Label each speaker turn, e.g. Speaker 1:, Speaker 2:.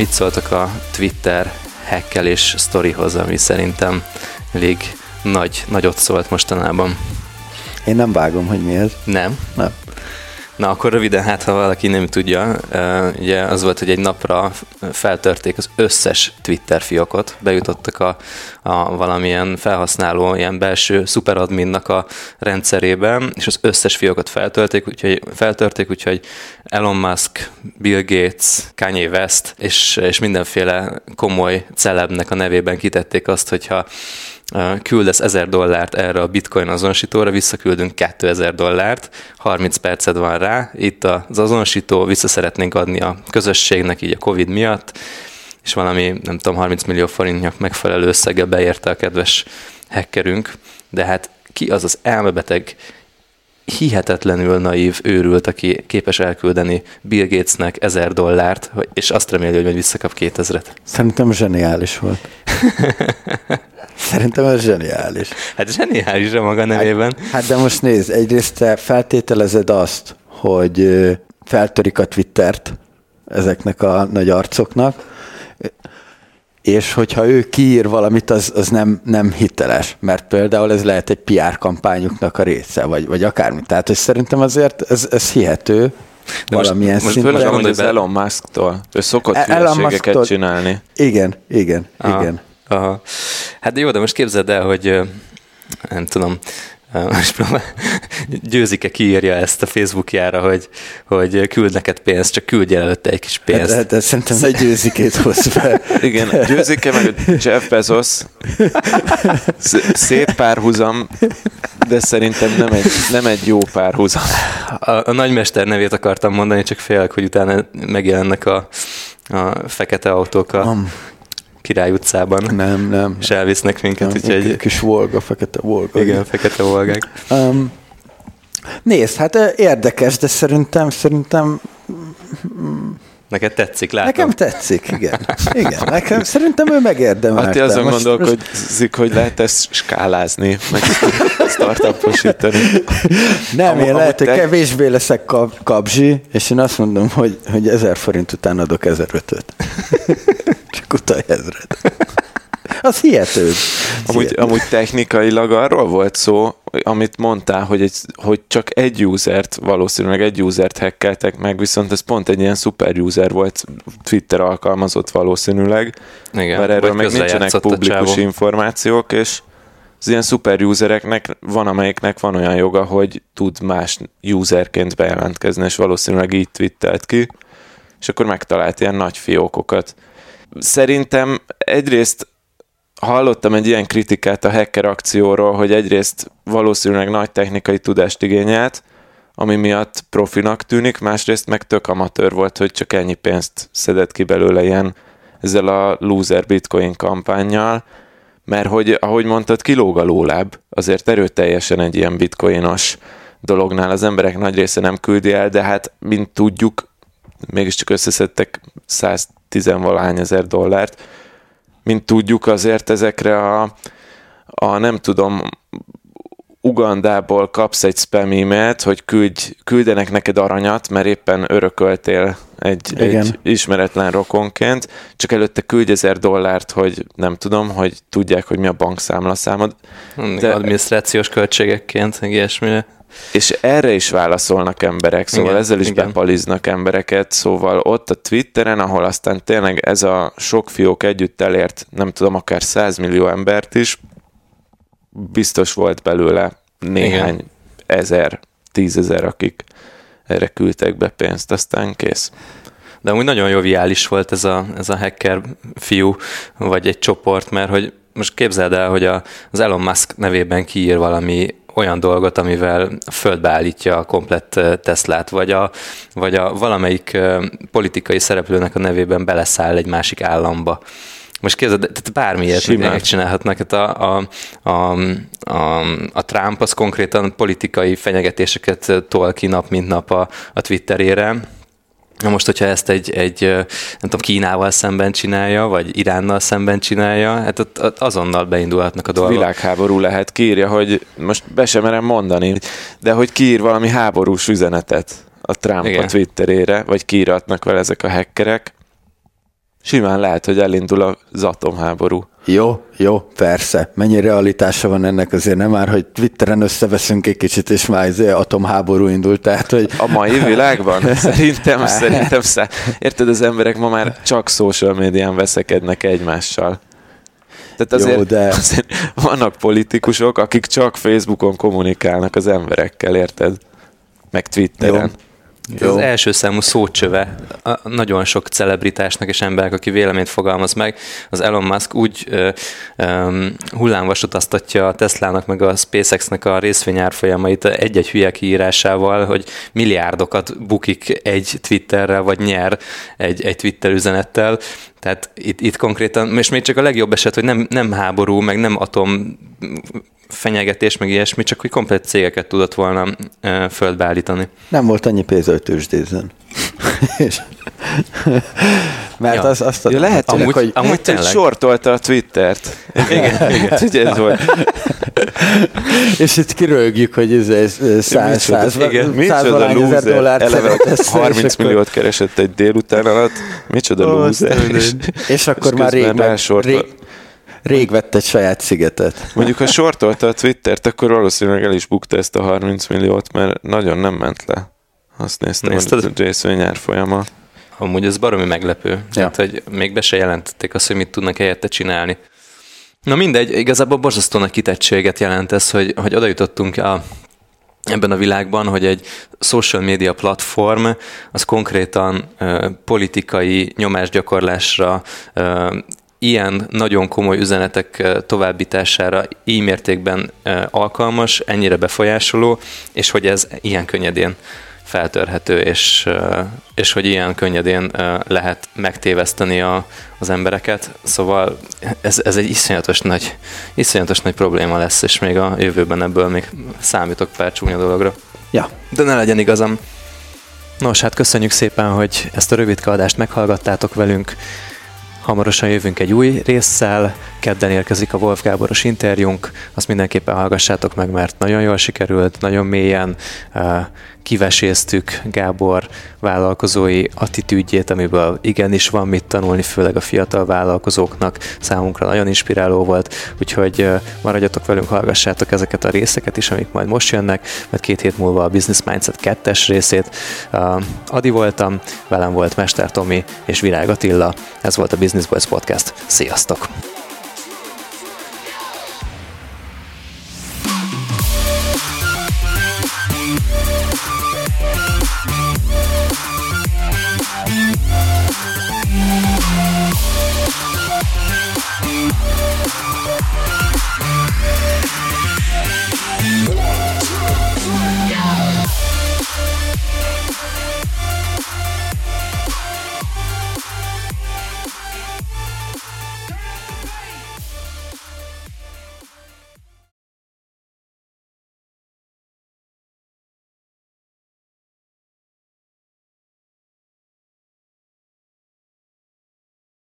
Speaker 1: Mit szóltak a Twitter hackelés sztorihoz, ami szerintem elég nagy, nagyot szólt mostanában?
Speaker 2: Én nem vágom, hogy mi ez.
Speaker 1: Nem?
Speaker 2: Nem.
Speaker 1: Na akkor röviden, hát ha valaki nem tudja, ugye az volt, hogy egy napra feltörték az összes Twitter fiókot, bejutottak a, a valamilyen felhasználó, ilyen belső szuperadminnak a rendszerébe, és az összes fiókot feltörték, úgyhogy, feltörték, úgyhogy Elon Musk, Bill Gates, Kanye West, és, és mindenféle komoly celebnek a nevében kitették azt, hogyha küldesz 1000 dollárt erre a bitcoin azonosítóra, visszaküldünk 2000 dollárt, 30 perced van rá, itt az azonosító, vissza szeretnénk adni a közösségnek így a Covid miatt, és valami, nem tudom, 30 millió forintnyak megfelelő összege beérte a kedves hackerünk, de hát ki az az elmebeteg, hihetetlenül naív őrült, aki képes elküldeni Bill Gatesnek 1000 dollárt, és azt reméli, hogy visszakap 2000-et.
Speaker 2: Szerintem zseniális volt. Szerintem ez zseniális.
Speaker 1: Hát zseniális a maga nevében.
Speaker 2: Hát, hát de most nézd, egyrészt te feltételezed azt, hogy feltörik a Twittert ezeknek a nagy arcoknak, és hogyha ő kiír valamit, az, az nem, nem hiteles, mert például ez lehet egy PR kampányuknak a része, vagy, vagy akármi. Tehát hogy szerintem azért ez, ez hihető,
Speaker 3: de valamilyen most, szinten. Most főleg az Elon Musk-tól. Ő szokott hülyeségeket csinálni.
Speaker 2: Igen, igen, Aha. igen.
Speaker 1: Aha. Hát jó, de most képzeld el, hogy nem tudom, most próbál, győzike kiírja ezt a Facebookjára, hogy, hogy küld neked pénzt, csak küldj el előtte egy kis pénzt.
Speaker 2: Hát, hát szerintem egy győzikét hoz fel.
Speaker 3: Igen, győzike meg Jeff Bezos. Szép párhuzam, de szerintem nem egy, nem egy jó párhuzam.
Speaker 1: A, a nagymester nevét akartam mondani, csak félek, hogy utána megjelennek a, a fekete autók a, Király utcában.
Speaker 2: Nem, nem.
Speaker 1: És elvisznek minket, nem, úgyhogy...
Speaker 2: Kis volga, fekete volga.
Speaker 1: Igen, fekete volgák. Um,
Speaker 2: nézd, hát érdekes, de szerintem, szerintem
Speaker 1: Neked tetszik, látom.
Speaker 2: Nekem tetszik, igen. Igen, nekem szerintem ő megérdemelte.
Speaker 3: Hát azon most, gondolkodik, most... hogy lehet ezt skálázni, meg startuposítani.
Speaker 2: Nem, Am- én lehet, hogy te... kevésbé leszek kap, kapzsi, és én azt mondom, hogy, hogy ezer forint után adok ezer ötöt. Csak utalj ezred. Az hihető.
Speaker 3: Amúgy, amúgy technikailag arról volt szó, amit mondtál, hogy, egy, hogy csak egy usert, valószínűleg egy usert hackeltek meg, viszont ez pont egy ilyen szuper user volt, Twitter alkalmazott valószínűleg, Igen, mert erről meg nincsenek publikus információk, és az ilyen szuper usereknek van, amelyiknek van olyan joga, hogy tud más userként bejelentkezni, és valószínűleg így twittelt ki, és akkor megtalált ilyen nagy fiókokat. Szerintem egyrészt hallottam egy ilyen kritikát a hacker akcióról, hogy egyrészt valószínűleg nagy technikai tudást igényelt, ami miatt profinak tűnik, másrészt meg tök amatőr volt, hogy csak ennyi pénzt szedett ki belőle ilyen ezzel a loser bitcoin kampányjal, mert hogy, ahogy mondtad, kilóg a lóláb, azért erőteljesen egy ilyen bitcoinos dolognál. Az emberek nagy része nem küldi el, de hát, mint tudjuk, mégiscsak összeszedtek 110 valahány ezer dollárt, mint tudjuk, azért ezekre a, a nem tudom, Ugandából kapsz egy spam e-mailt, hogy küldj, küldenek neked aranyat, mert éppen örököltél egy, egy ismeretlen rokonként, csak előtte küldj ezer dollárt, hogy nem tudom, hogy tudják, hogy mi a bankszámla számod.
Speaker 1: De, adminisztrációs költségekként, ilyesmire.
Speaker 3: És erre is válaszolnak emberek, szóval igen, ezzel is igen. bepaliznak embereket, szóval ott a Twitteren, ahol aztán tényleg ez a sok fiók együtt elért, nem tudom, akár 100 millió embert is, biztos volt belőle néhány igen. ezer, tízezer, akik erre küldtek be pénzt, aztán kész.
Speaker 1: De úgy nagyon joviális volt ez a, ez a hacker fiú, vagy egy csoport, mert hogy most képzeld el, hogy a, az Elon Musk nevében kiír valami olyan dolgot, amivel földbe állítja a komplett Teslát, vagy a, vagy a valamelyik politikai szereplőnek a nevében beleszáll egy másik államba. Most képzeld, tehát bármilyet megcsinálhatnak. Hát a, a, a, a, a Trump az konkrétan politikai fenyegetéseket tol ki nap mint nap a, a Twitterére, Na most, hogyha ezt egy, egy nem tudom, Kínával szemben csinálja, vagy Iránnal szemben csinálja, hát ott, ott azonnal beindulhatnak a dolgok.
Speaker 3: Világháború lehet, kírja, hogy most be sem merem mondani, de hogy kiír valami háborús üzenetet a Trump Igen. a Twitterére, vagy kiíratnak vele ezek a hackerek, simán lehet, hogy elindul az atomháború.
Speaker 2: Jó, jó, persze. Mennyi realitása van ennek azért nem már, hogy Twitteren összeveszünk egy kicsit, és már ez atomháború indult, tehát, hogy...
Speaker 3: A mai világban? Szerintem, szerintem szá... Érted, az emberek ma már csak social médián veszekednek egymással. Tehát azért, Jó, de... azért vannak politikusok, akik csak Facebookon kommunikálnak az emberekkel, érted? Meg Twitteren. Jó.
Speaker 1: Jó. Az első számú szócsöve a nagyon sok celebritásnak és emberek, aki véleményt fogalmaz meg. Az Elon Musk úgy ö, ö, hullámvasutaztatja a Teslának meg a SpaceX-nek a részvényárfolyamait egy-egy hülye kiírásával, hogy milliárdokat bukik egy Twitterrel, vagy nyer egy, egy Twitter üzenettel. Tehát itt, itt konkrétan, és még csak a legjobb eset, hogy nem, nem háború, meg nem atom fenyegetés, meg ilyesmi, csak hogy komplet cégeket tudott volna e, földbe állítani.
Speaker 2: Nem volt annyi pénz, hogy tőzsdézzen. Mert ja. az, azt
Speaker 3: ja, lehet, amúgy, hogy, amúgy lehet, hogy sortolta a Twittert. Igen, igen, ez volt.
Speaker 2: És itt kirögjük, hogy ez, ez száz, száz.
Speaker 3: Micsoda lúzer, eleve 30 milliót keresett egy délután alatt, micsoda lúzer. És,
Speaker 2: és akkor már rég, rég, Rég vett egy saját szigetet.
Speaker 3: Mondjuk, ha sortolta a Twittert, akkor valószínűleg el is bukta ezt a 30 milliót, mert nagyon nem ment le. Azt néztem, Nézted? hogy a részvény árfolyama.
Speaker 1: Amúgy ez baromi meglepő. Ja. Tehát, hogy még be se jelentették azt, hogy mit tudnak helyette csinálni. Na mindegy, igazából borzasztó nagy kitettséget jelent ez, hogy, hogy oda jutottunk a, ebben a világban, hogy egy social media platform az konkrétan uh, politikai nyomásgyakorlásra, uh, ilyen nagyon komoly üzenetek továbbítására így mértékben alkalmas, ennyire befolyásoló, és hogy ez ilyen könnyedén feltörhető, és, és hogy ilyen könnyedén lehet megtéveszteni a, az embereket. Szóval ez, ez egy iszonyatos nagy, iszonyatos nagy probléma lesz, és még a jövőben ebből még számítok pár csúnya dologra.
Speaker 2: Ja.
Speaker 1: De ne legyen igazam. Nos, hát köszönjük szépen, hogy ezt a rövid adást meghallgattátok velünk. Hamarosan jövünk egy új résszel, kedden érkezik a Wolf Gáboros interjúnk, azt mindenképpen hallgassátok meg, mert nagyon jól sikerült, nagyon mélyen kiveséztük Gábor vállalkozói attitűdjét, amiből igenis van mit tanulni, főleg a fiatal vállalkozóknak, számunkra nagyon inspiráló volt, úgyhogy maradjatok velünk, hallgassátok ezeket a részeket is, amik majd most jönnek, mert két hét múlva a Business Mindset 2-es részét. Adi voltam, velem volt Mester Tomi és Virág Attila, ez volt a Business Boys Podcast. Sziasztok!